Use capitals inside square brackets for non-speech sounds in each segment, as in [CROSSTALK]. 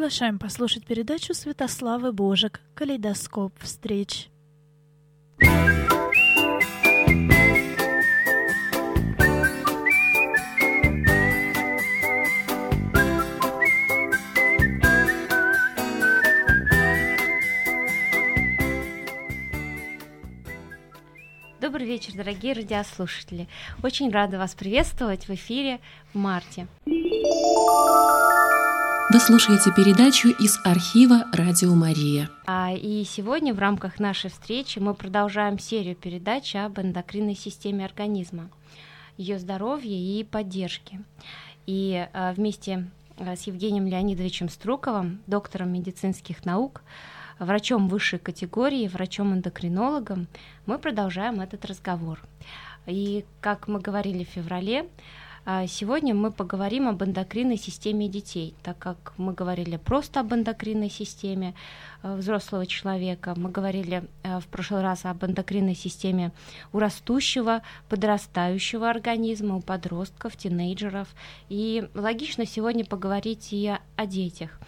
Приглашаем послушать передачу Святославы Божек «Калейдоскоп встреч». Добрый вечер, дорогие радиослушатели. Очень рада вас приветствовать в эфире в марте. Вы слушаете передачу из архива «Радио Мария». А, и сегодня в рамках нашей встречи мы продолжаем серию передач об эндокринной системе организма, ее здоровье и поддержке. И а, вместе а, с Евгением Леонидовичем Струковым, доктором медицинских наук, врачом высшей категории, врачом-эндокринологом, мы продолжаем этот разговор. И, как мы говорили в феврале, сегодня мы поговорим об эндокринной системе детей, так как мы говорили просто об эндокринной системе э, взрослого человека, мы говорили э, в прошлый раз об эндокринной системе у растущего, подрастающего организма, у подростков, тинейджеров. И логично сегодня поговорить и о детях.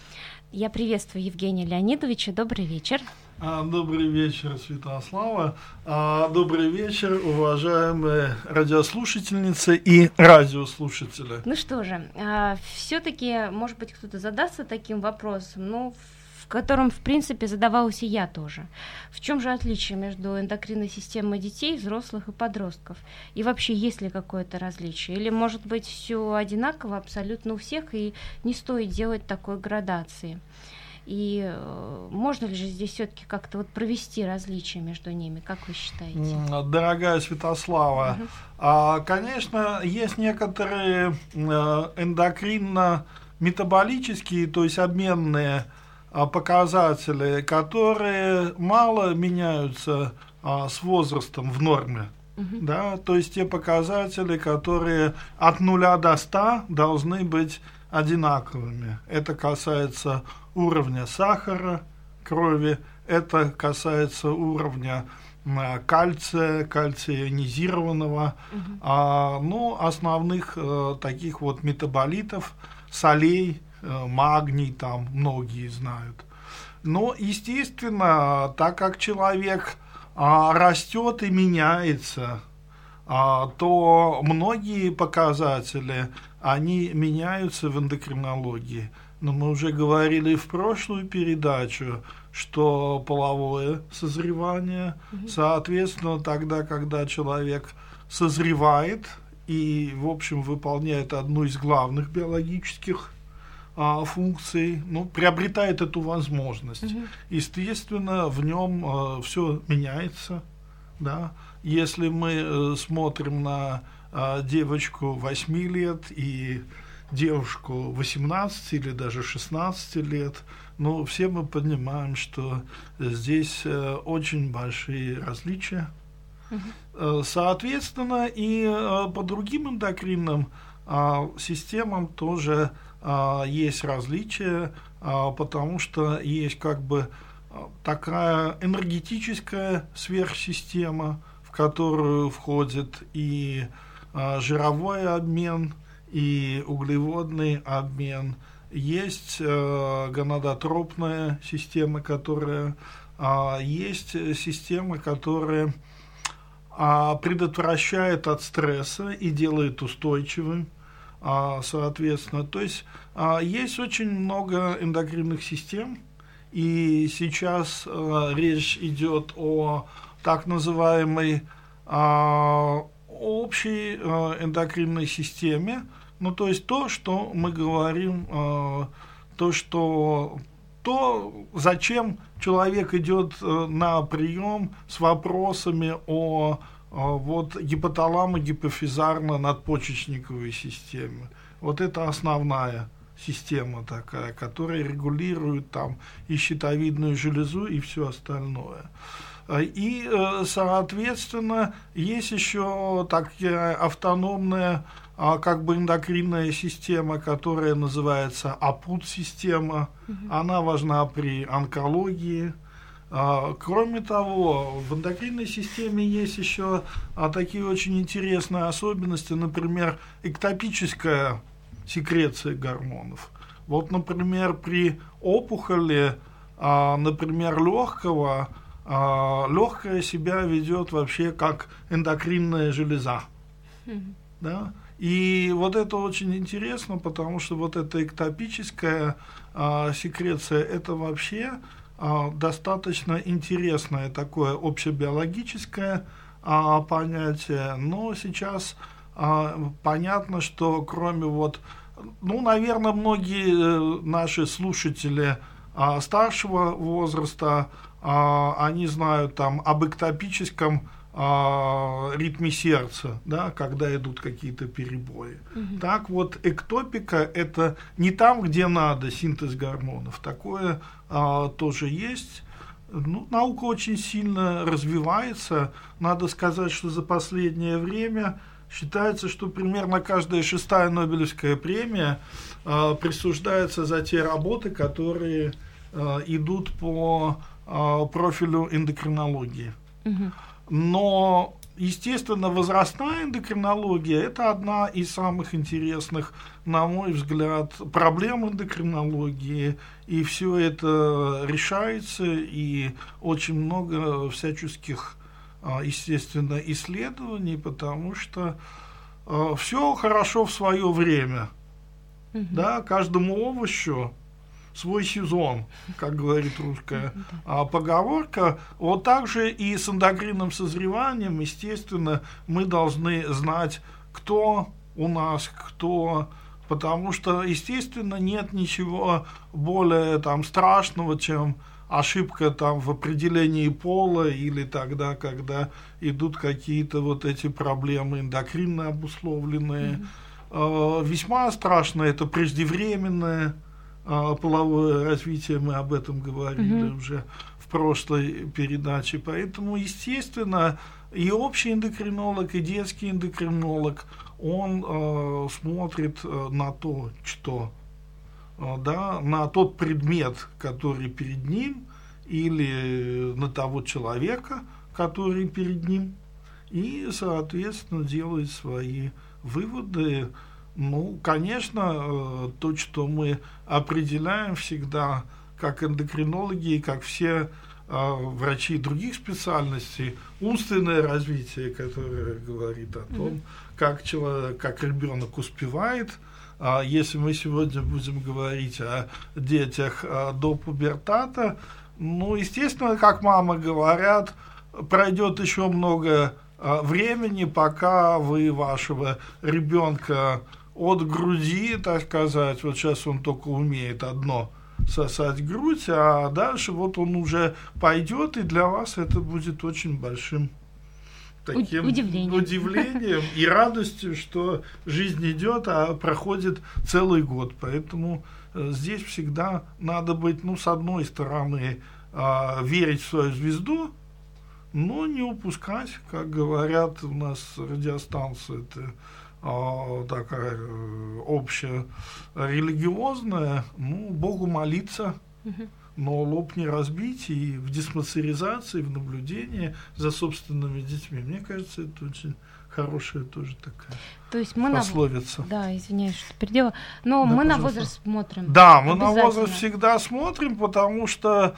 Я приветствую Евгения Леонидовича. Добрый вечер. А, добрый вечер, Святослава. А, добрый вечер, уважаемые радиослушательницы и радиослушатели. Ну что же, а, все-таки, может быть, кто-то задастся таким вопросом, ну, в котором, в принципе, задавалась и я тоже. В чем же отличие между эндокринной системой детей, взрослых и подростков? И вообще, есть ли какое-то различие? Или, может быть, все одинаково абсолютно у всех, и не стоит делать такой градации? И э, можно ли же здесь все-таки как-то вот провести различия между ними, как вы считаете? Дорогая Святослава, угу. а, конечно, есть некоторые э, эндокринно-метаболические, то есть обменные а, показатели, которые мало меняются а, с возрастом в норме. Угу. Да, то есть те показатели, которые от нуля до 100 должны быть одинаковыми. Это касается уровня сахара крови, это касается уровня кальция, кальция ионизированного, угу. а, ну, основных э, таких вот метаболитов, солей, э, магний там многие знают. Но, естественно, так как человек а, растет и меняется, а, то многие показатели, они меняются в эндокринологии. Но мы уже говорили в прошлую передачу, что половое созревание, угу. соответственно, тогда, когда человек созревает и, в общем, выполняет одну из главных биологических а, функций, ну, приобретает эту возможность. Угу. Естественно, в нем а, все меняется, да. Если мы а, смотрим на девочку 8 лет и девушку 18 или даже 16 лет, но все мы понимаем, что здесь э, очень большие различия. Угу. Соответственно, и э, по другим эндокринным а, системам тоже а, есть различия, потому что есть как бы такая энергетическая сверхсистема, в которую входит и жировой обмен, и углеводный обмен. Есть э, гонадотропная система, которая э, есть система, которая э, предотвращает от стресса и делает устойчивым, э, соответственно. То есть э, есть очень много эндокринных систем, и сейчас э, речь идет о так называемой э, общей э, эндокринной системе, ну, то есть то, что мы говорим, э, то, что то, зачем человек идет э, на прием с вопросами о, вот гипоталамо-гипофизарно-надпочечниковой системе. Вот это основная система такая, которая регулирует там и щитовидную железу, и все остальное. И, э, соответственно, есть еще такая автономная а, как бы эндокринная система, которая называется АПУТ-система. Угу. Она важна при онкологии. А, кроме того, в эндокринной системе есть еще а, такие очень интересные особенности, например, эктопическая секреция гормонов. Вот, например, при опухоли, например, легкого, легкая себя ведет вообще как эндокринная железа. Mm-hmm. Да? И вот это очень интересно, потому что вот эта эктопическая а, секреция, это вообще а, достаточно интересное такое общебиологическое а, понятие, но сейчас а, понятно, что кроме вот, ну, наверное, многие э, наши слушатели а, старшего возраста, а, они знают там об эктопическом а, ритме сердца, да, когда идут какие-то перебои. Угу. Так вот, эктопика – это не там, где надо синтез гормонов. Такое а, тоже есть. Ну, наука очень сильно развивается. Надо сказать, что за последнее время считается, что примерно каждая шестая Нобелевская премия а, присуждается за те работы, которые а, идут по а, профилю эндокринологии. Угу. Но, естественно, возрастная эндокринология – это одна из самых интересных, на мой взгляд, проблем эндокринологии. И все это решается, и очень много всяческих, а, естественно, исследований, потому что а, все хорошо в свое время. Угу. Да, каждому овощу свой сезон, как говорит русская [LAUGHS] а, поговорка. Вот так же и с эндокринным созреванием, естественно, мы должны знать, кто у нас, кто потому что, естественно, нет ничего более там страшного, чем ошибка там в определении пола или тогда, когда идут какие-то вот эти проблемы эндокринно обусловленные. Mm-hmm. Весьма страшно это преждевременное половое развитие, мы об этом говорили угу. уже в прошлой передаче. Поэтому, естественно, и общий эндокринолог, и детский эндокринолог, он э, смотрит э, на то, что, э, да, на тот предмет, который перед ним, или на того человека, который перед ним, и, соответственно, делает свои выводы, ну, конечно, э, то, что мы определяем всегда, как эндокринологи, как все э, врачи других специальностей, умственное развитие, которое говорит о том, mm-hmm. как, человек, как ребенок успевает. А если мы сегодня будем говорить о детях э, до пубертата, ну, естественно, как мама говорят, пройдет еще много времени, пока вы вашего ребенка от груди, так сказать, вот сейчас он только умеет одно сосать грудь, а дальше вот он уже пойдет, и для вас это будет очень большим таким удивлением, удивлением и радостью, что жизнь идет, а проходит целый год. Поэтому э, здесь всегда надо быть, ну, с одной стороны, э, верить в свою звезду, но не упускать, как говорят у нас радиостанции, это а, такая э, общая религиозная, ну, Богу молиться, но лоб не разбить и в диспансеризации, в наблюдении за собственными детьми. Мне кажется, это очень хорошая тоже такая То есть мы пословица. На... Да, извиняюсь, что передела. Но да, мы пожалуйста. на возраст смотрим. Да, мы на возраст всегда смотрим, потому что а,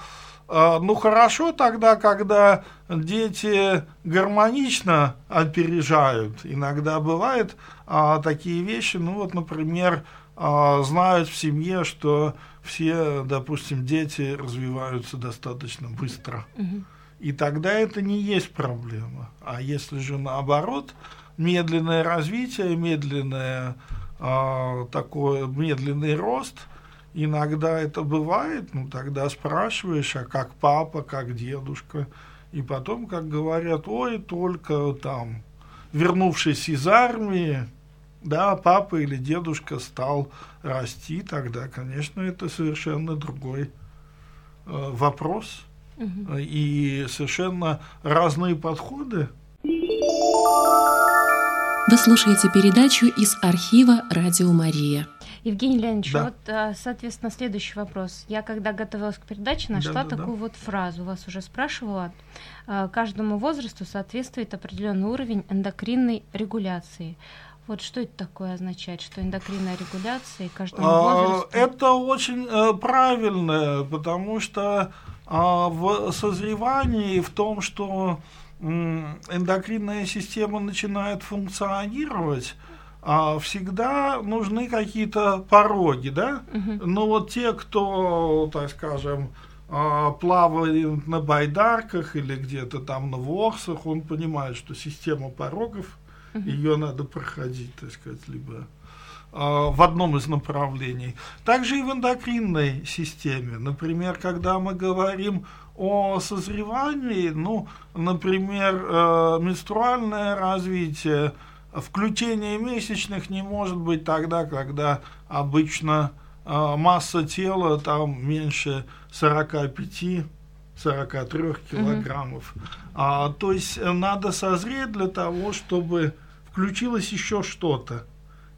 ну хорошо тогда, когда дети гармонично опережают. Иногда бывает а, такие вещи, ну вот, например, а, знают в семье, что все, допустим, дети развиваются достаточно быстро. Угу. И тогда это не есть проблема. А если же наоборот, медленное развитие, медленное а, такое, медленный рост – Иногда это бывает, ну тогда спрашиваешь, а как папа, как дедушка. И потом, как говорят, ой, только там, вернувшись из армии, да, папа или дедушка стал расти, тогда, конечно, это совершенно другой э, вопрос. Угу. И совершенно разные подходы. Вы слушаете передачу из архива «Радио Мария». Евгений Леонидович, да. вот, а, соответственно, следующий вопрос. Я, когда готовилась к передаче, нашла да, да, такую да. вот фразу, вас уже спрашивала. А, каждому возрасту соответствует определенный уровень эндокринной регуляции. Вот что это такое означает, что эндокринная регуляция и каждому а, возрасту? Это очень э, правильно, потому что в созревании, в том, что эндокринная система начинает функционировать, всегда нужны какие-то пороги, да? Угу. Но вот те, кто, так скажем, а, плавает на байдарках или где-то там на ворсах, он понимает, что система порогов, угу. ее надо проходить, так сказать, либо а, в одном из направлений. Также и в эндокринной системе. Например, когда мы говорим о созревании, ну, например, э, менструальное развитие, включение месячных не может быть тогда, когда обычно э, масса тела там меньше 45 43 килограммов. Mm-hmm. А, то есть надо созреть для того, чтобы включилось еще что-то.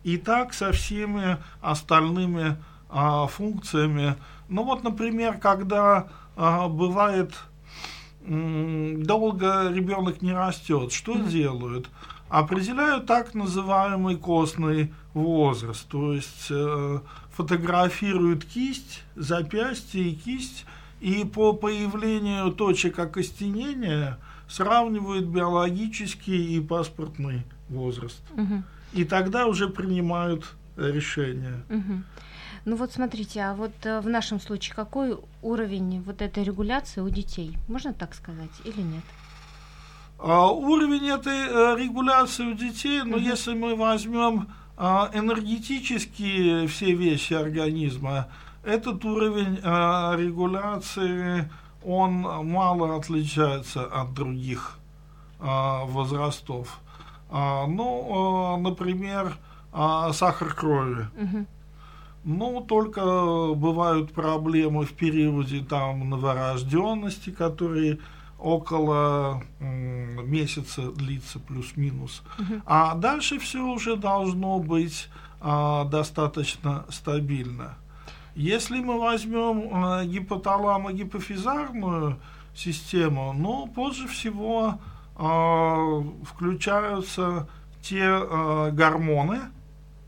И так со всеми остальными а, функциями. Ну вот, например, когда а, бывает долго ребенок не растет, что mm-hmm. делают? Определяют так называемый костный возраст, то есть э, фотографируют кисть, запястье и кисть, и по появлению точек окостенения сравнивают биологический и паспортный возраст. Угу. И тогда уже принимают решение. Угу. Ну вот смотрите, а вот э, в нашем случае какой уровень вот этой регуляции у детей? Можно так сказать или нет? А, уровень этой э, регуляции у детей, ну, uh если мы возьмем а, энергетические все вещи организма, этот уровень а, регуляции, он мало отличается от других а, возрастов. А, ну, а, например, а, сахар крови. ну, только бывают проблемы в периоде там новорожденности, которые около месяца длится плюс-минус. Угу. А дальше все уже должно быть а, достаточно стабильно. Если мы возьмем а, гипоталамо-гипофизарную систему, ну, позже всего а, включаются те а, гормоны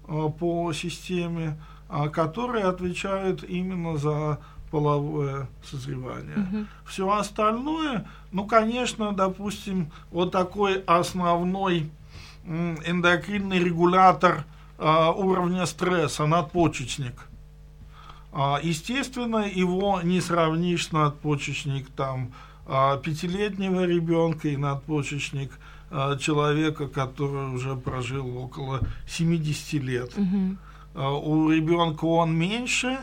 а, по системе, а, которые отвечают именно за половое созревание. Угу. Все остальное, ну, конечно, допустим, вот такой основной эндокринный регулятор а, уровня стресса, надпочечник. А, естественно, его не сравнишь с надпочечник там а, пятилетнего ребенка и надпочечник а, человека, который уже прожил около 70 лет. Угу. У ребенка он меньше,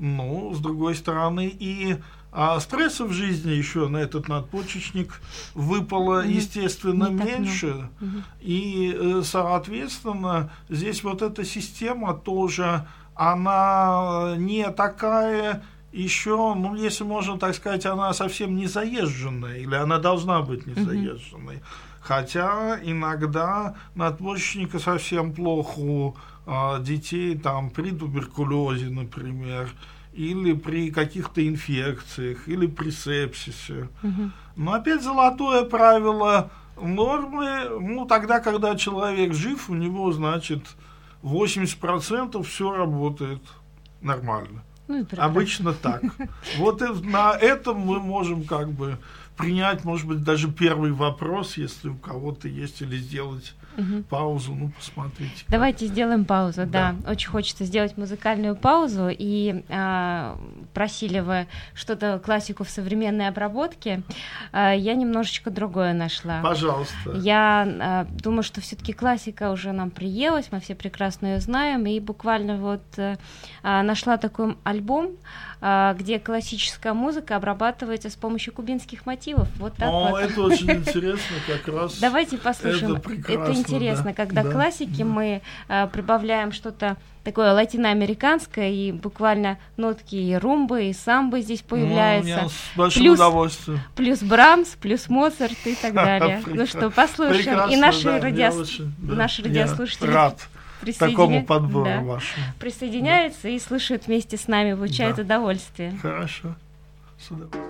ну, с другой стороны, и а стресса в жизни еще на этот надпочечник выпало, mm естественно, Не меньше. Mm И, э, соответственно, здесь вот эта система тоже, она не такая еще, ну, если можно так сказать, она совсем не заезженная, или она должна быть не заезженной. Mm-hmm. Хотя иногда надпочечника совсем плохо детей там при туберкулезе, например, или при каких-то инфекциях, или при сепсисе. Угу. Но опять золотое правило нормы, ну тогда, когда человек жив, у него, значит, 80% все работает нормально. Ну, Обычно так. Вот на этом мы можем как бы принять, может быть, даже первый вопрос, если у кого-то есть, или сделать угу. паузу, ну, посмотрите. Давайте как. сделаем паузу, да. да. Очень хочется сделать музыкальную паузу, и а, просили вы что-то, классику в современной обработке. А, я немножечко другое нашла. Пожалуйста. Я а, думаю, что все таки классика уже нам приелась, мы все прекрасно ее знаем, и буквально вот а, нашла такой альбом, где классическая музыка обрабатывается с помощью кубинских мотивов. Вот так О, вот. это очень [LAUGHS] интересно, как раз. Давайте послушаем. Это, это интересно, да. когда да. классики да. мы а, прибавляем что-то такое латиноамериканское, и буквально нотки и румбы, и самбы здесь появляются. Ну, с большим плюс, удовольствием. Плюс Брамс, плюс Моцарт и так далее. [LAUGHS] Ну что, послушаем. И наши, наши радиослушатели. Рад присоединя... такому подбору да. вашему. Присоединяется да. и слышит вместе с нами, получает да. удовольствие. Хорошо. С удовольствием.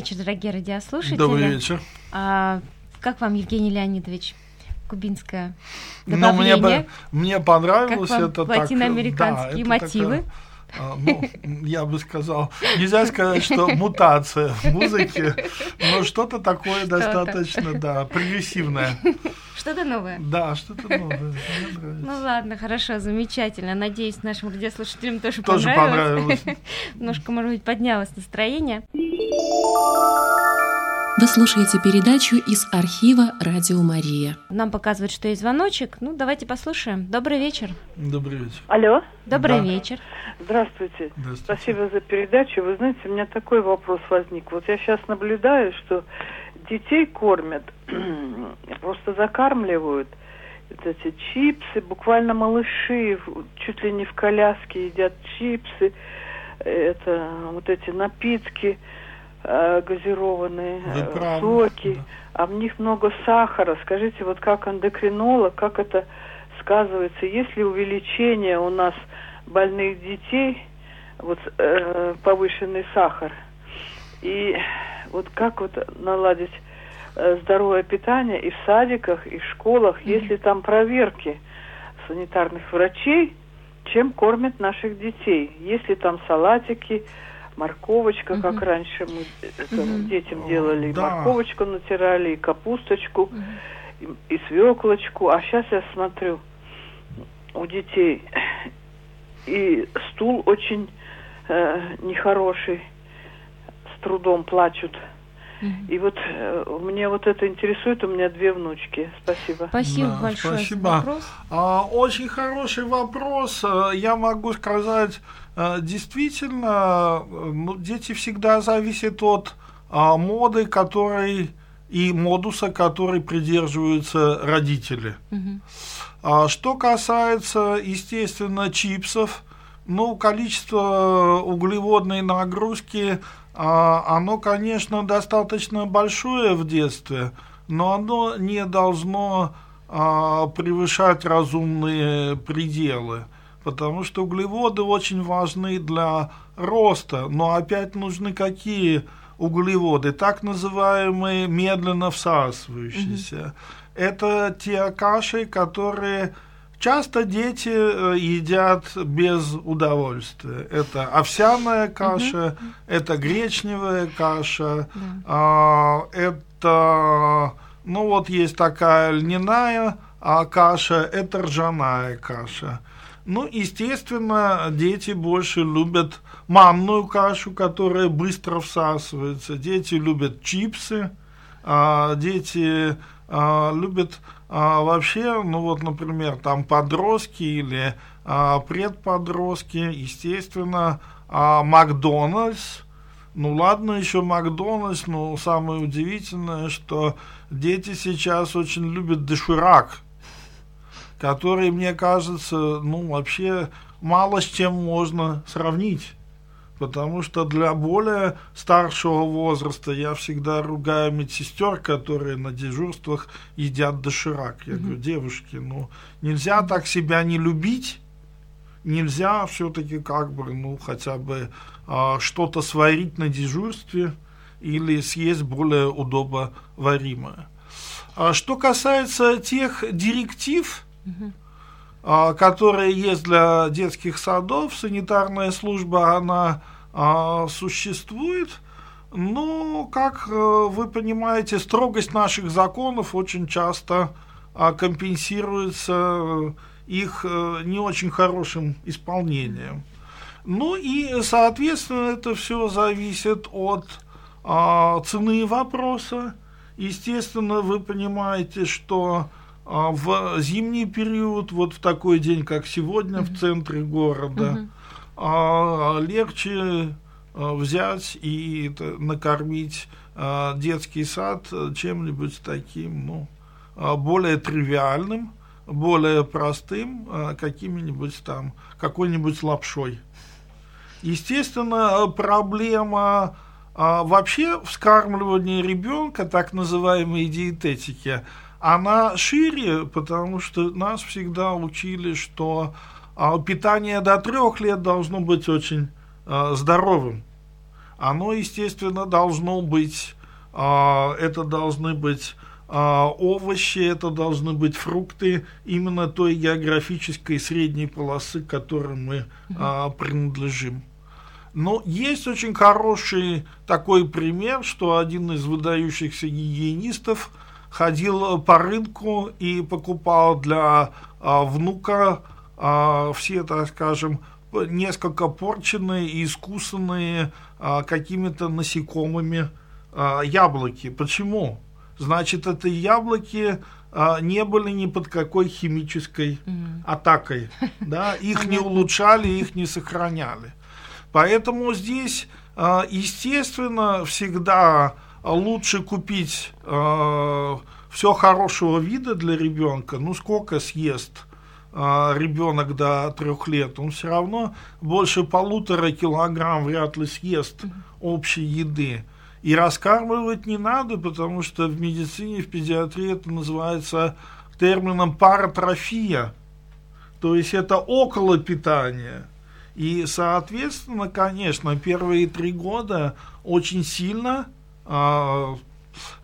Вечер, дорогие радиослушатели. Добрый вечер. А, как вам, Евгений Леонидович, кубинское добавление? Ну, мне, мне понравилось как вам это латиноамериканские так, да, мотивы. Такая ну, я бы сказал, нельзя сказать, что мутация в музыке, но что-то такое что достаточно, да, прогрессивное. Что-то новое. Да, что-то новое. Ну ладно, хорошо, замечательно. Надеюсь, нашим радиослушателям тоже, тоже понравилось. понравилось. Немножко, может быть, поднялось настроение. Вы слушаете передачу из архива «Радио Мария». Нам показывают, что есть звоночек. Ну, давайте послушаем. Добрый вечер. Добрый вечер. Алло. Добрый Да. вечер. Здравствуйте. Здравствуйте. Спасибо за передачу. Вы знаете, у меня такой вопрос возник. Вот я сейчас наблюдаю, что детей кормят, [CLEARS THROAT] просто закармливают. Вот эти чипсы, буквально малыши, чуть ли не в коляске едят чипсы, это вот эти напитки э, газированные, Вы э, соки, да. а в них много сахара. Скажите, вот как эндокринолог, как это сказывается? Есть ли увеличение у нас больных детей, вот э, повышенный сахар? И вот как вот наладить э, здоровое питание и в садиках, и в школах, если там проверки санитарных врачей, чем кормят наших детей? Если там салатики, морковочка, Мгм. как раньше мы это Мгм. детям делали, и Да. морковочку натирали, и капусточку, и, и свеклочку. А сейчас я смотрю у детей и стул очень э, нехороший, с трудом плачут. И вот э, мне вот это интересует, у меня две внучки. Спасибо. Спасибо Да, большое спасибо. вопрос. А, Очень хороший вопрос. Э, Я могу сказать, э, действительно, дети всегда зависят от а, моды, которой и модуса, который придерживаются родители. Мгм. А Что касается, естественно, чипсов, ну, количество углеводной нагрузки, а, оно, конечно, достаточно большое в детстве, но оно не должно а, превышать разумные пределы, потому что углеводы очень важны для роста, но опять нужны какие углеводы, так называемые медленно всасывающиеся. Это те каши, которые часто дети э, едят без удовольствия. Это овсяная каша, это гречневая каша, а, это, ну вот есть такая льняная а, каша, это ржаная каша. Ну, естественно, дети больше любят манную кашу, которая быстро всасывается. Дети любят чипсы, а, дети а, любят а, вообще, ну вот, например, там подростки или а, предподростки, естественно, а, Макдональдс. Ну ладно, еще Макдональдс, но самое удивительное, что дети сейчас очень любят доширак, который, мне кажется, ну вообще мало с чем можно сравнить. Потому что для более старшего возраста я всегда ругаю медсестер, которые на дежурствах едят доширак. Я говорю, девушки, ну нельзя так себя не любить, нельзя все-таки как бы, ну хотя бы а, что-то сварить на дежурстве или съесть более удобоваримое. А что касается тех директив, а, которые есть для детских садов, санитарная служба, она а, существует, но, как э, вы понимаете, строгость наших законов очень часто а, компенсируется э, их э, не очень хорошим исполнением. Ну и, соответственно, это все зависит от а, цены вопроса. Естественно, вы понимаете, что а, в зимний период, вот в такой день, как сегодня, в центре города, а, легче а, взять и накормить а, детский сад чем-нибудь таким, ну, а, более тривиальным, более простым, а, какими-нибудь там, какой-нибудь лапшой. Естественно, проблема а, вообще вскармливания ребенка, так называемой диететики, она шире, потому что нас всегда учили, что а, питание до трех лет должно быть очень а, здоровым. оно, естественно, должно быть, а, это должны быть овощи, это должны быть фрукты именно той географической средней полосы, к которой мы принадлежим. Но есть очень хороший такой пример, что один из выдающихся гигиенистов ходил по рынку и покупал для а, внука а, все, так скажем, несколько порченные и искусанные а, какими-то насекомыми а, яблоки. Почему? Значит, это яблоки а, не были ни под какой химической mm. атакой. [LAUGHS] Да? Их не улучшали, их не сохраняли. Поэтому здесь, а, естественно, всегда лучше купить а, все хорошего вида для ребенка. Ну, сколько съест а, ребенок до трех лет, он все равно больше полутора килограмм вряд ли съест общей еды. И раскармливать не надо, потому что в медицине, в педиатрии это называется термином паратрофия. То есть это около питания. И, соответственно, конечно, первые три года очень сильно э,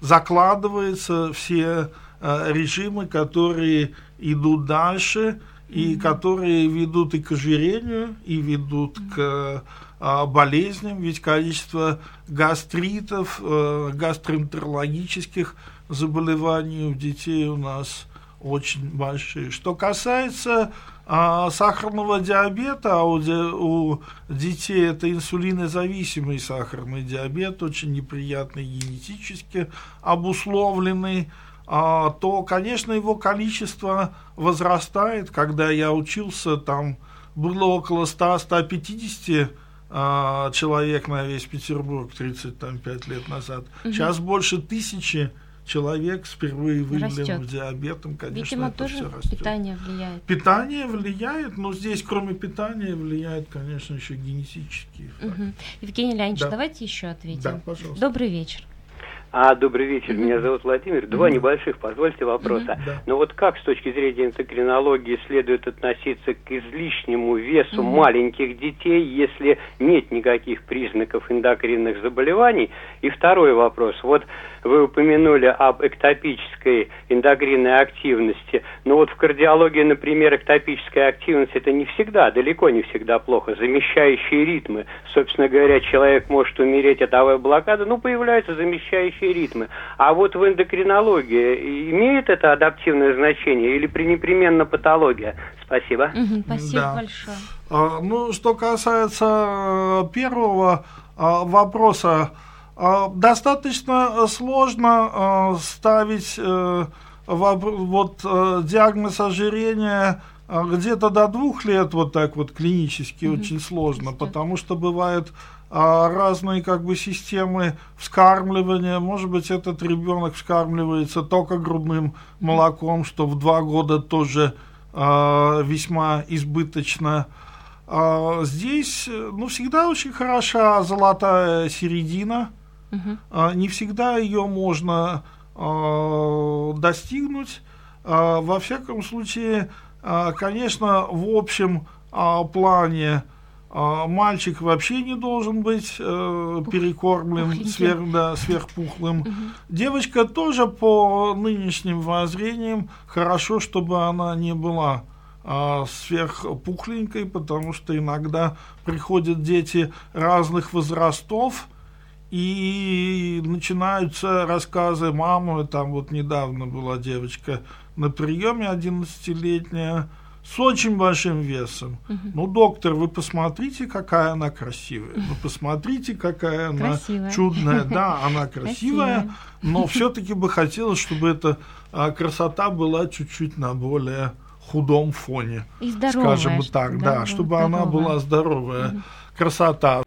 закладываются все э, режимы, которые идут дальше и которые ведут и к ожирению, и ведут к э, болезням, ведь количество гастритов, э, гастроэнтерологических заболеваний у детей у нас очень большие. Что касается а, сахарного диабета, а у, у детей это инсулинозависимый сахарный диабет, очень неприятный генетически обусловленный, а, то, конечно, его количество возрастает. Когда я учился, там было около 100-150 а, человек на весь Петербург 35 лет назад. Угу. Сейчас больше тысячи человек с впервые выявленным диабетом, конечно, Видимо, это тоже все растет. питание влияет. Питание влияет, но здесь, кроме питания, влияет, конечно, еще генетические. Угу. Евгений Леонидович, да. давайте еще ответим. Да, пожалуйста. Добрый вечер. А, добрый вечер, mm-hmm. меня зовут Владимир. Два mm-hmm. небольших, позвольте, вопроса. Mm-hmm. Но вот как с точки зрения эндокринологии следует относиться к излишнему весу mm-hmm. маленьких детей, если нет никаких признаков эндокринных заболеваний? И второй вопрос. Вот вы упомянули об эктопической эндокринной активности. Но вот в кардиологии, например, эктопическая активность это не всегда, далеко не всегда плохо. Замещающие ритмы. Собственно говоря, человек может умереть от авой блокады, ну, появляются замещающие ритмы. А вот в эндокринологии имеет это адаптивное значение или пренепременно патология? Спасибо. Угу, спасибо да. большое. А, ну, что касается э, первого а, вопроса, а, достаточно сложно а, ставить э, вот э, диагноз ожирения а, где-то до двух лет вот так вот клинически mm-hmm. очень сложно, потому что бывают разные как бы системы вскармливания. Может быть, этот ребенок вскармливается только грудным молоком, что в два года тоже весьма избыточно. Здесь, ну, всегда очень хороша золотая середина – Угу. Не всегда ее можно а, достигнуть. А, во всяком случае, конечно, в общем плане мальчик вообще не должен быть э, перекормлен сверх, да, сверхпухлым. Угу. Девочка тоже по нынешним воззрениям хорошо, чтобы она не была э, сверхпухленькой, потому что иногда приходят дети разных возрастов, и начинаются рассказы мамы, там вот недавно была девочка на приеме 11-летняя, с очень большим весом. Угу. Ну, доктор, вы посмотрите, какая она красивая. Ну, посмотрите, какая красивая. она чудная. Да, она [LAUGHS] красивая, но все-таки бы хотелось, чтобы эта а, красота была чуть-чуть на более худом фоне. И здоровая, скажем так, да, да чтобы здоровая. она была здоровая. Угу. Красота.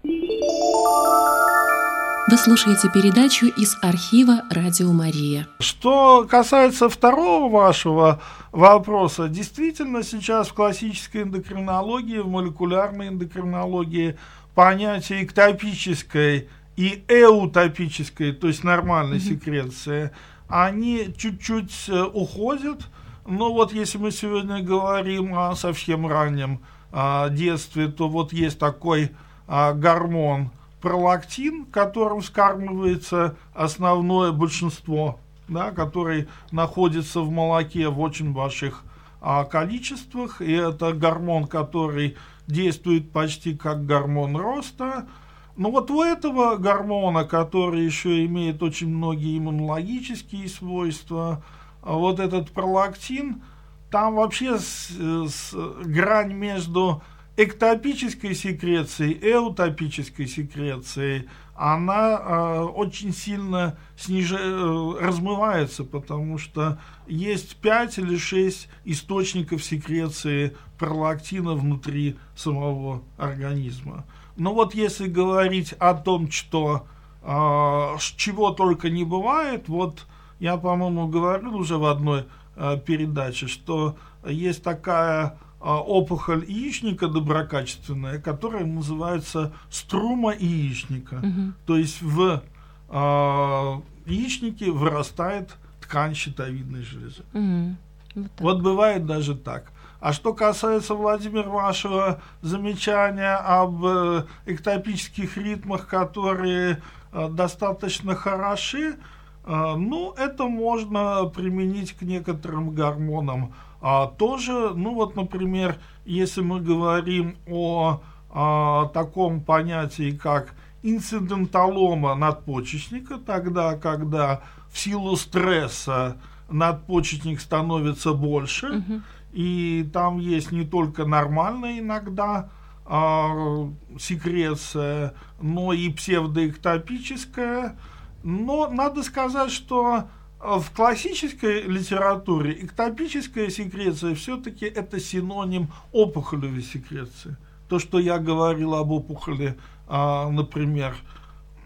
Вы слушаете передачу из архива «Радио Мария». Что касается второго вашего вопроса, действительно сейчас в классической эндокринологии, в молекулярной эндокринологии понятие эктопической и эутопической, то есть нормальной mm-hmm. секреции, они чуть-чуть э, уходят. Но вот если мы сегодня говорим о совсем раннем о детстве, то вот есть такой а, гормон пролактин, которым вскармливается основное большинство, да, который находится в молоке в очень больших а, количествах, и это гормон, который действует почти как гормон роста. Но вот у этого гормона, который еще имеет очень многие иммунологические свойства, а вот этот пролактин, там вообще с, с, грань между эктопической секрецией и эутопической секрецией, она э, очень сильно сниж... Э, размывается, потому что есть 5 или 6 источников секреции пролактина внутри самого организма. Но вот если говорить о том, что э, чего только не бывает, вот я, по-моему, говорил уже в одной э, передаче, что есть такая опухоль яичника доброкачественная, которая называется струма яичника. Угу. То есть в э, яичнике вырастает ткань щитовидной железы. Угу. Вот, вот бывает даже так. А что касается, Владимир, вашего замечания об э, эктопических ритмах, которые э, достаточно хороши, э, ну, это можно применить к некоторым гормонам а, тоже, ну вот, например, если мы говорим о, о таком понятии, как инциденталома надпочечника, тогда, когда в силу стресса надпочечник становится больше, угу. и там есть не только нормальная иногда а, секреция, но и псевдоэктопическая. Но надо сказать, что в классической литературе эктопическая секреция все-таки это синоним опухолевой секреции. То, что я говорил об опухоли, а, например,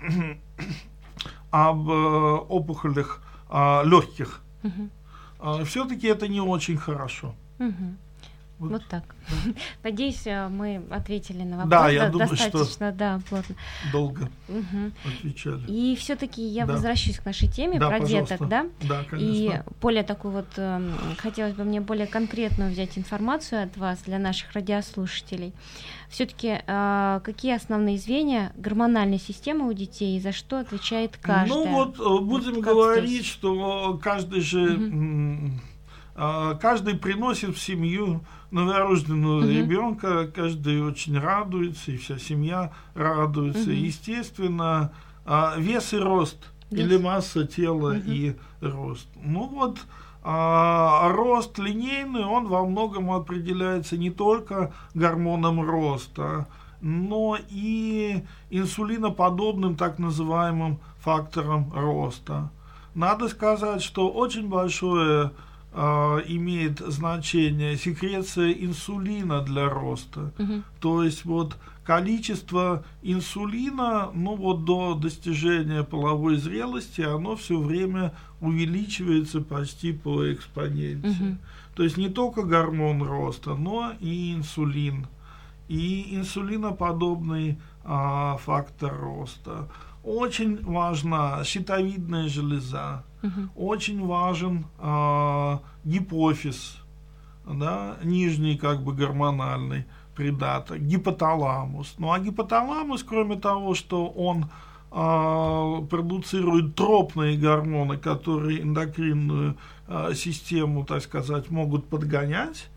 [CLEARS THROAT] об э, опухолях а, легких, угу. А, все-таки это не очень хорошо. Угу. Вот, вот так. Да. [LAUGHS] Надеюсь, э, мы ответили на вопрос. Да, я думаю, достаточно, что да, плотно. долго угу. отвечали. И все-таки я да. возвращусь к нашей теме да, про пожалуйста. деток, да? Да, конечно. И более такую вот э, хотелось бы мне более конкретную взять информацию от вас для наших радиослушателей. Все-таки э, какие основные звенья гормональной системы у детей и за что отвечает каждая? Ну вот э, будем вот говорить, здесь? что каждый же угу. Каждый приносит в семью новорожденного угу. ребенка каждый очень радуется, и вся семья радуется. Угу. Естественно, а, вес и рост, вес. или масса тела угу. и рост. Ну вот, а, рост линейный, он во многом определяется не только гормоном роста, но и инсулиноподобным так называемым фактором роста. Надо сказать, что очень большое имеет значение секреция инсулина для роста. Угу. То есть вот количество инсулина, ну вот до достижения половой зрелости, оно все время увеличивается почти по экспоненте. Угу. То есть не только гормон роста, но и инсулин. И инсулиноподобный а, фактор роста. Очень важна щитовидная железа Угу. Очень важен э, гипофиз, да, нижний как бы гормональный придаток, гипоталамус. Ну а гипоталамус, кроме того, что он э, продуцирует тропные гормоны, которые эндокринную э, систему, так сказать, могут подгонять,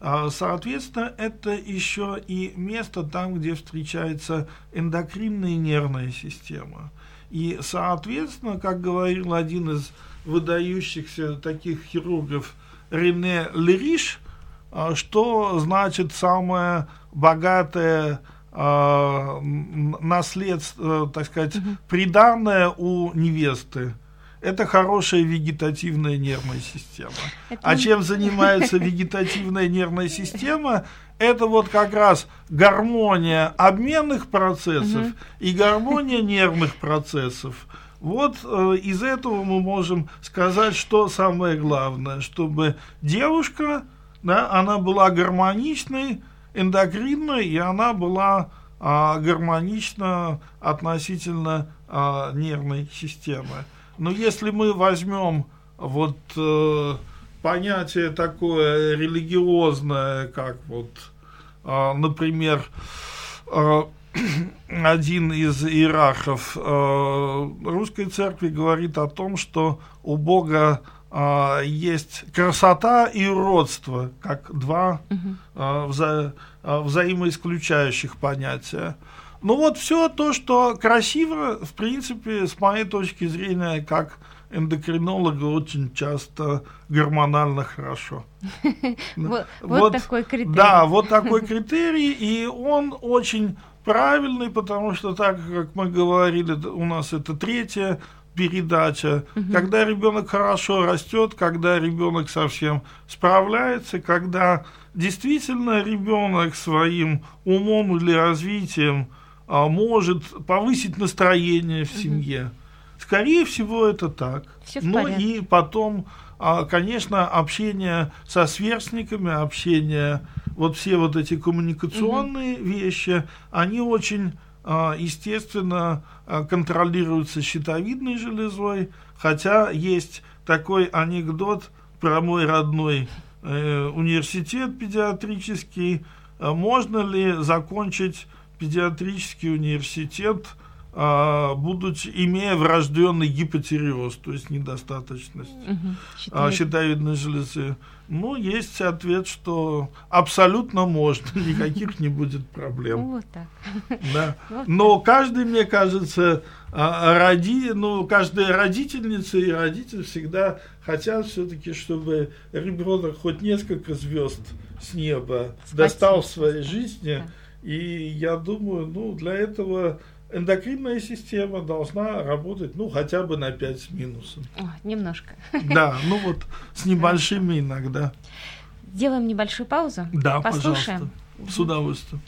Соответственно, это еще и место там, где встречается эндокринная нервная система. И, соответственно, как говорил один из выдающихся таких хирургов Рене Лериш, а, что значит самое богатое э, наследство, так сказать, приданное у невесты. Это хорошая вегетативная нервная система. Это... А чем занимается [LAUGHS] вегетативная нервная система? это вот как раз гармония обменных процессов угу. и гармония нервных процессов. Вот э, из этого мы можем сказать, что самое главное, чтобы девушка, да, она была гармоничной, эндокринной, и она была э, гармонична относительно э, нервной системы. Но если мы возьмем вот э, понятие такое религиозное, как вот, а, например, а, [CLEARS THROAT] один из иерархов э, русской церкви говорит о том, что у Бога э, есть красота и уродство, как два э, вза э, взаимоисключающих понятия. Ну вот все то, что красиво, в принципе, с моей точки зрения, как эндокринолога очень часто гормонально хорошо. [LAUGHS] Вот такой критерий. Да, вот такой критерий, и он очень правильный, потому что так, как мы говорили, у нас это третья передача, угу. когда ребенок хорошо растет, когда ребенок совсем справляется, когда действительно ребенок своим умом или развитием может повысить настроение в семье. Скорее всего, это так. Все ну и потом, а, конечно, общение со сверстниками, общение, вот все вот эти коммуникационные угу. вещи, они очень а, естественно, контролируются щитовидной железой, хотя есть такой анекдот про мой родной э, университет педиатрический. Можно ли закончить педиатрический университет а, будучи, имея врожденный гипотиреоз, то есть недостаточность угу, щитовидной железы. Ну, есть ответ, что абсолютно можно, [LAUGHS] никаких не будет проблем. Вот так. Да. [LAUGHS] Но каждый, мне кажется, а, роди, ну, каждая родительница и родитель всегда хотят все-таки, чтобы ребенок хоть несколько звезд с неба достал в своей жизни. И я думаю, ну, для этого эндокринная система должна работать, ну, хотя бы на 5 с минусом. О, немножко. Да, [LAUGHS] ну вот с небольшими иногда. Сделаем небольшую паузу. Да, Послушаем. пожалуйста. С удовольствием.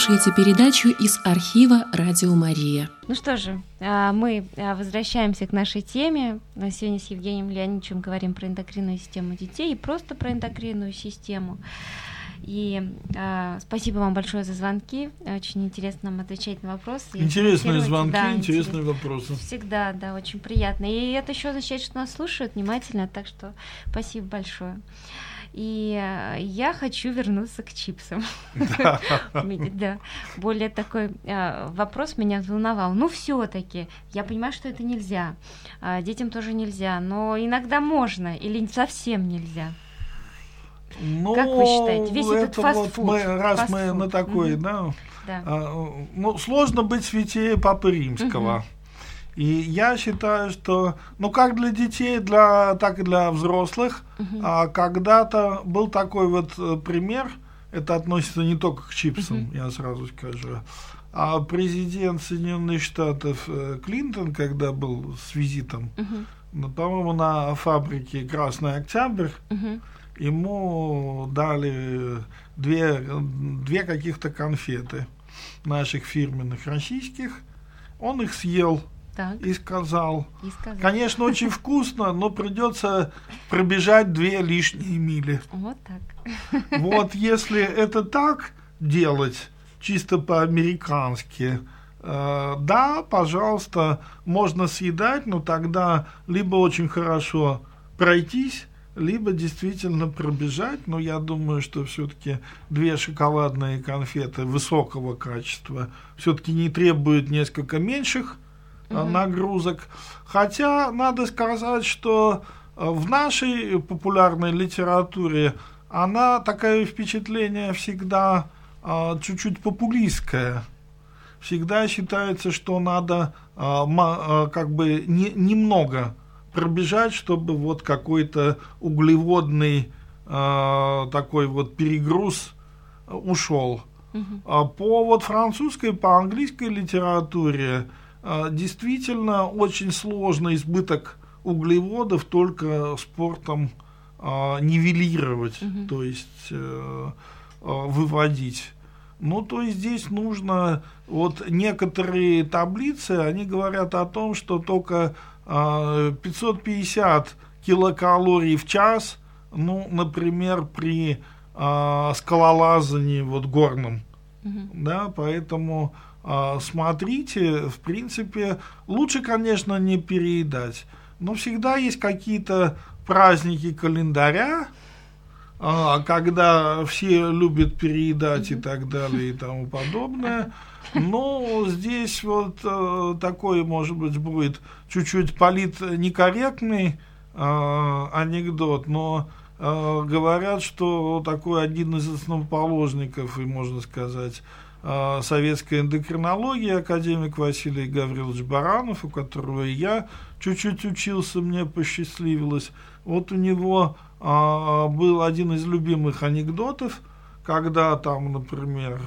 Слушаете передачу из архива «Радио Мария». Ну что же, а, мы а, возвращаемся к нашей теме. Сегодня с Евгением Леонидовичем говорим про эндокринную систему детей и просто про эндокринную систему. И э, спасибо вам большое за звонки. Очень интересно нам отвечать на вопросы. Интересные звонки, да, интересные интерес... вопросы. Всегда, да, очень приятно. И это еще означает, что нас слушают внимательно, так что спасибо большое. И э, я хочу вернуться к чипсам. Да. [LAUGHS] Более такой э, вопрос меня волновал. Ну, все-таки, я понимаю, что это нельзя. А, детям тоже нельзя, но иногда можно или совсем нельзя. Ну, как вы считаете? Весь этот фастфуд. Вот мы, раз фастфуд. мы на такой, mm-hmm. да, да. А, ну, сложно быть святее Папы Римского. Mm-hmm. И я считаю, что, ну, как для детей, для, так и для взрослых, uh-huh. а, когда-то был такой вот э, пример, это относится не только к чипсам, uh-huh. я сразу скажу, а президент Соединенных Штатов э, Клинтон, когда был с визитом, uh-huh. ну, по-моему, на фабрике Красный Октябрь, uh-huh. ему дали две, две каких-то конфеты наших фирменных российских, он их съел так. И сказал. И сказал. Конечно, очень вкусно, но придется пробежать две лишние мили. Вот так. Вот если это так делать, чисто по-американски, э, да, пожалуйста, можно съедать, но тогда либо очень хорошо пройтись, либо действительно пробежать, но я думаю, что все-таки две шоколадные конфеты высокого качества все-таки не требуют несколько меньших угу. нагрузок. Хотя надо сказать, что э, в нашей популярной литературе она такое впечатление всегда а, чуть-чуть популистское. Всегда считается, что надо а, как бы не, немного пробежать, чтобы вот какой-то углеводный такой вот перегруз ушел. Угу. По вот французской, по английской литературе действительно очень сложно избыток углеводов только спортом а, нивелировать, угу. то есть э, а, выводить. Ну, то есть здесь нужно, вот некоторые таблицы, они говорят о том, что только 550 килокалорий в час, ну, например, при скалолазании вот горном, угу. да, поэтому а, смотрите, в принципе, лучше, конечно, не переедать, но всегда есть какие-то праздники календаря, а, когда все любят переедать и так далее и тому подобное. Но здесь вот э, такой, может быть, будет чуть-чуть полит некорректный э, анекдот, но э, говорят, что такой один из основоположников, и можно сказать, а, советской эндокринологии, академик Василий Гаврилович Баранов, у которого я чуть-чуть учился, мне посчастливилось. Вот у него а, был один из любимых анекдотов, когда там, например,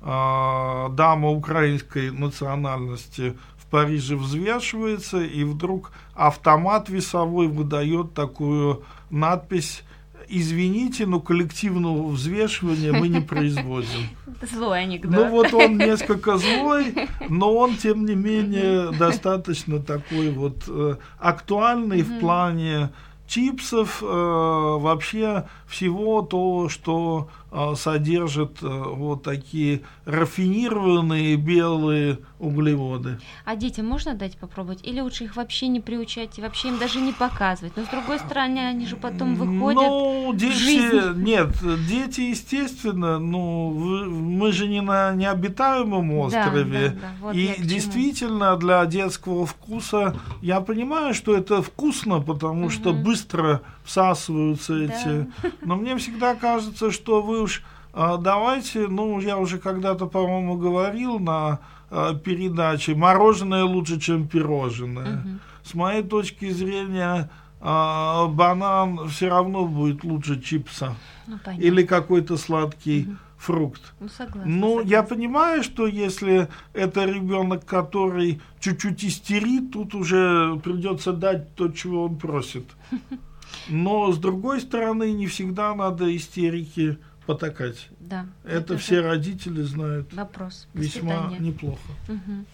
а, дама украинской национальности в Париже взвешивается, и вдруг автомат весовой выдает такую надпись извините, но коллективного взвешивания мы не производим. [LAUGHS] Злой анекдот. Ну вот он несколько злой, но он, тем не менее, достаточно такой вот э, актуальный в плане чипсов, э, вообще всего то, что содержит э, вот такие рафинированные белые углеводы. А детям можно дать попробовать? Или лучше их вообще не приучать, и вообще им даже не показывать? Но с другой стороны, они же потом выходят ну, дети, в жизнь. Нет, дети, естественно, ну, мы же не на необитаемом острове. Да, да, да. Вот и действительно, для детского вкуса, я понимаю, что это вкусно, потому угу. что быстро всасываются да. эти. Но мне всегда кажется, что вы уж а, давайте, ну, я уже когда-то, по-моему, говорил на а, передаче, мороженое лучше, чем пирожное. Угу. С моей точки зрения, а, банан все равно будет лучше чипса. Ну, или какой-то сладкий угу. фрукт. Ну, согласна, ну согласна. я понимаю, что если это ребенок, который чуть-чуть истерит, тут уже придется дать то, чего он просит. [LAUGHS] Но с другой стороны, не всегда надо истерики потакать. Да. Это, это все родители знают. Вопрос. Весьма неплохо. Угу.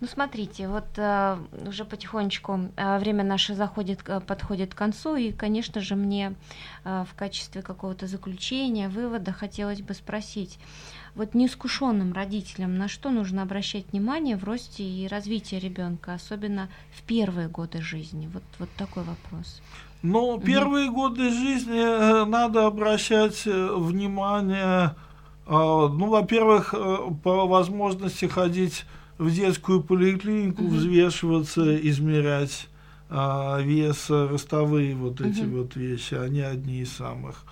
Ну смотрите, вот э, уже потихонечку э, время наше заходит, э, подходит к концу, и, конечно же, мне э, в качестве какого-то заключения, вывода хотелось бы спросить. Вот неискушенным родителям на что нужно обращать внимание в росте и развитии ребенка, особенно в первые годы жизни? Вот, вот такой вопрос. Но первые годы жизни э, надо обращать э, внимание, э, ну, во-первых, по возможности ходить в детскую поликлинику, угу. взвешиваться, измерять вес, ростовые вот эти угу. вот вещи, они одни из самых.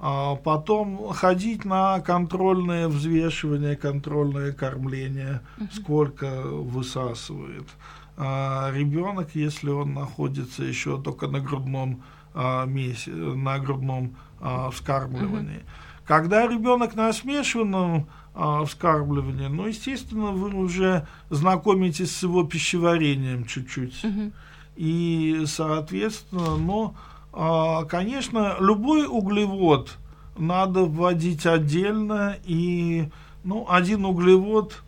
А потом ходить на контрольное взвешивание, контрольное кормление, угу. сколько высасывает. А, ребенок, если он находится еще только на грудном а, месте, на грудном а, вскармливании. Uh-huh. Когда ребенок на смешанном а, вскармливании, ну, естественно, вы уже знакомитесь с его пищеварением чуть-чуть. Uh-huh. И, соответственно, ну, а, конечно, любой углевод надо вводить отдельно, и ну, один углевод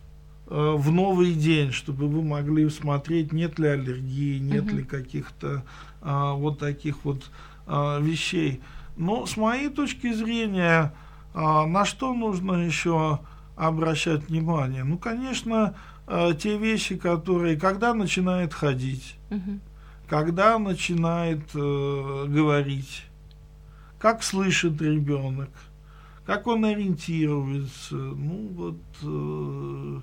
в новый день, чтобы вы могли смотреть, нет ли аллергии, нет угу. ли каких-то э, вот таких вот э, вещей. Но с моей точки зрения, э, на что нужно еще обращать внимание? Ну, конечно, э, те вещи, которые, когда начинает ходить, угу когда начинает э, говорить, как слышит ребенок, как он ориентируется, ну вот э,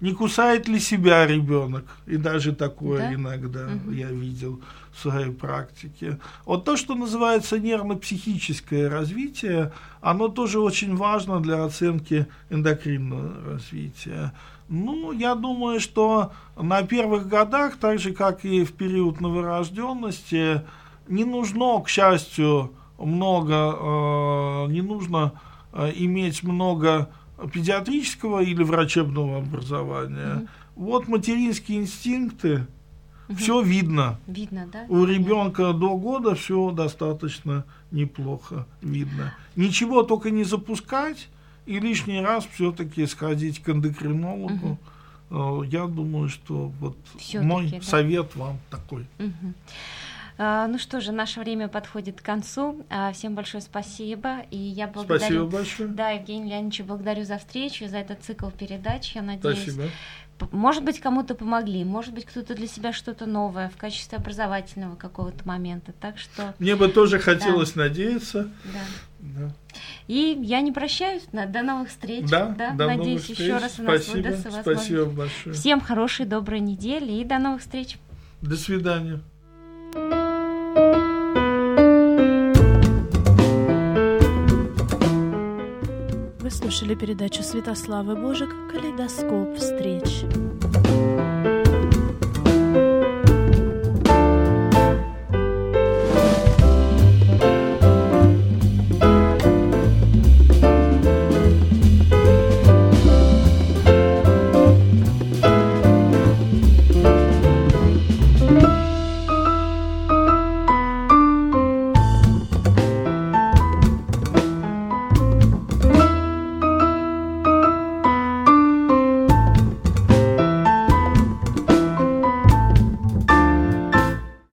не кусает ли себя ребенок, и даже такое да? иногда угу. я видел в своей практике. Вот то, что называется нервно-психическое развитие, оно тоже очень важно для оценки эндокринного развития. Ну, я думаю, что на первых годах, так же как и в период новорожденности, не нужно, к счастью, много, э, не нужно э, иметь много педиатрического или врачебного образования. Угу. Вот материнские инстинкты, угу. все видно. Видно, да? У ребенка до года все достаточно неплохо видно. Ничего только не запускать и лишний раз все-таки сходить к эндокринологу. Угу. Я думаю, что вот мой да? совет вам такой. Угу. Ну что же, наше время подходит к концу. А, всем большое спасибо. И я благодарю... Спасибо большое. Да, Евгений Леонидович, благодарю за встречу, за этот цикл передач. Я надеюсь, спасибо. Может быть, кому-то помогли, может быть, кто-то для себя что-то новое в качестве образовательного какого-то момента. Так что. Мне бы тоже хотелось да. надеяться. Да. да. И я не прощаюсь. До новых встреч. Да, да. До Надеюсь, новых еще раз у нас спасибо, выдастся возможность. Спасибо большое. Всем хорошей, доброй недели и до новых встреч. До свидания. Слушали передачу Святославы Божик «Калейдоскоп встреч».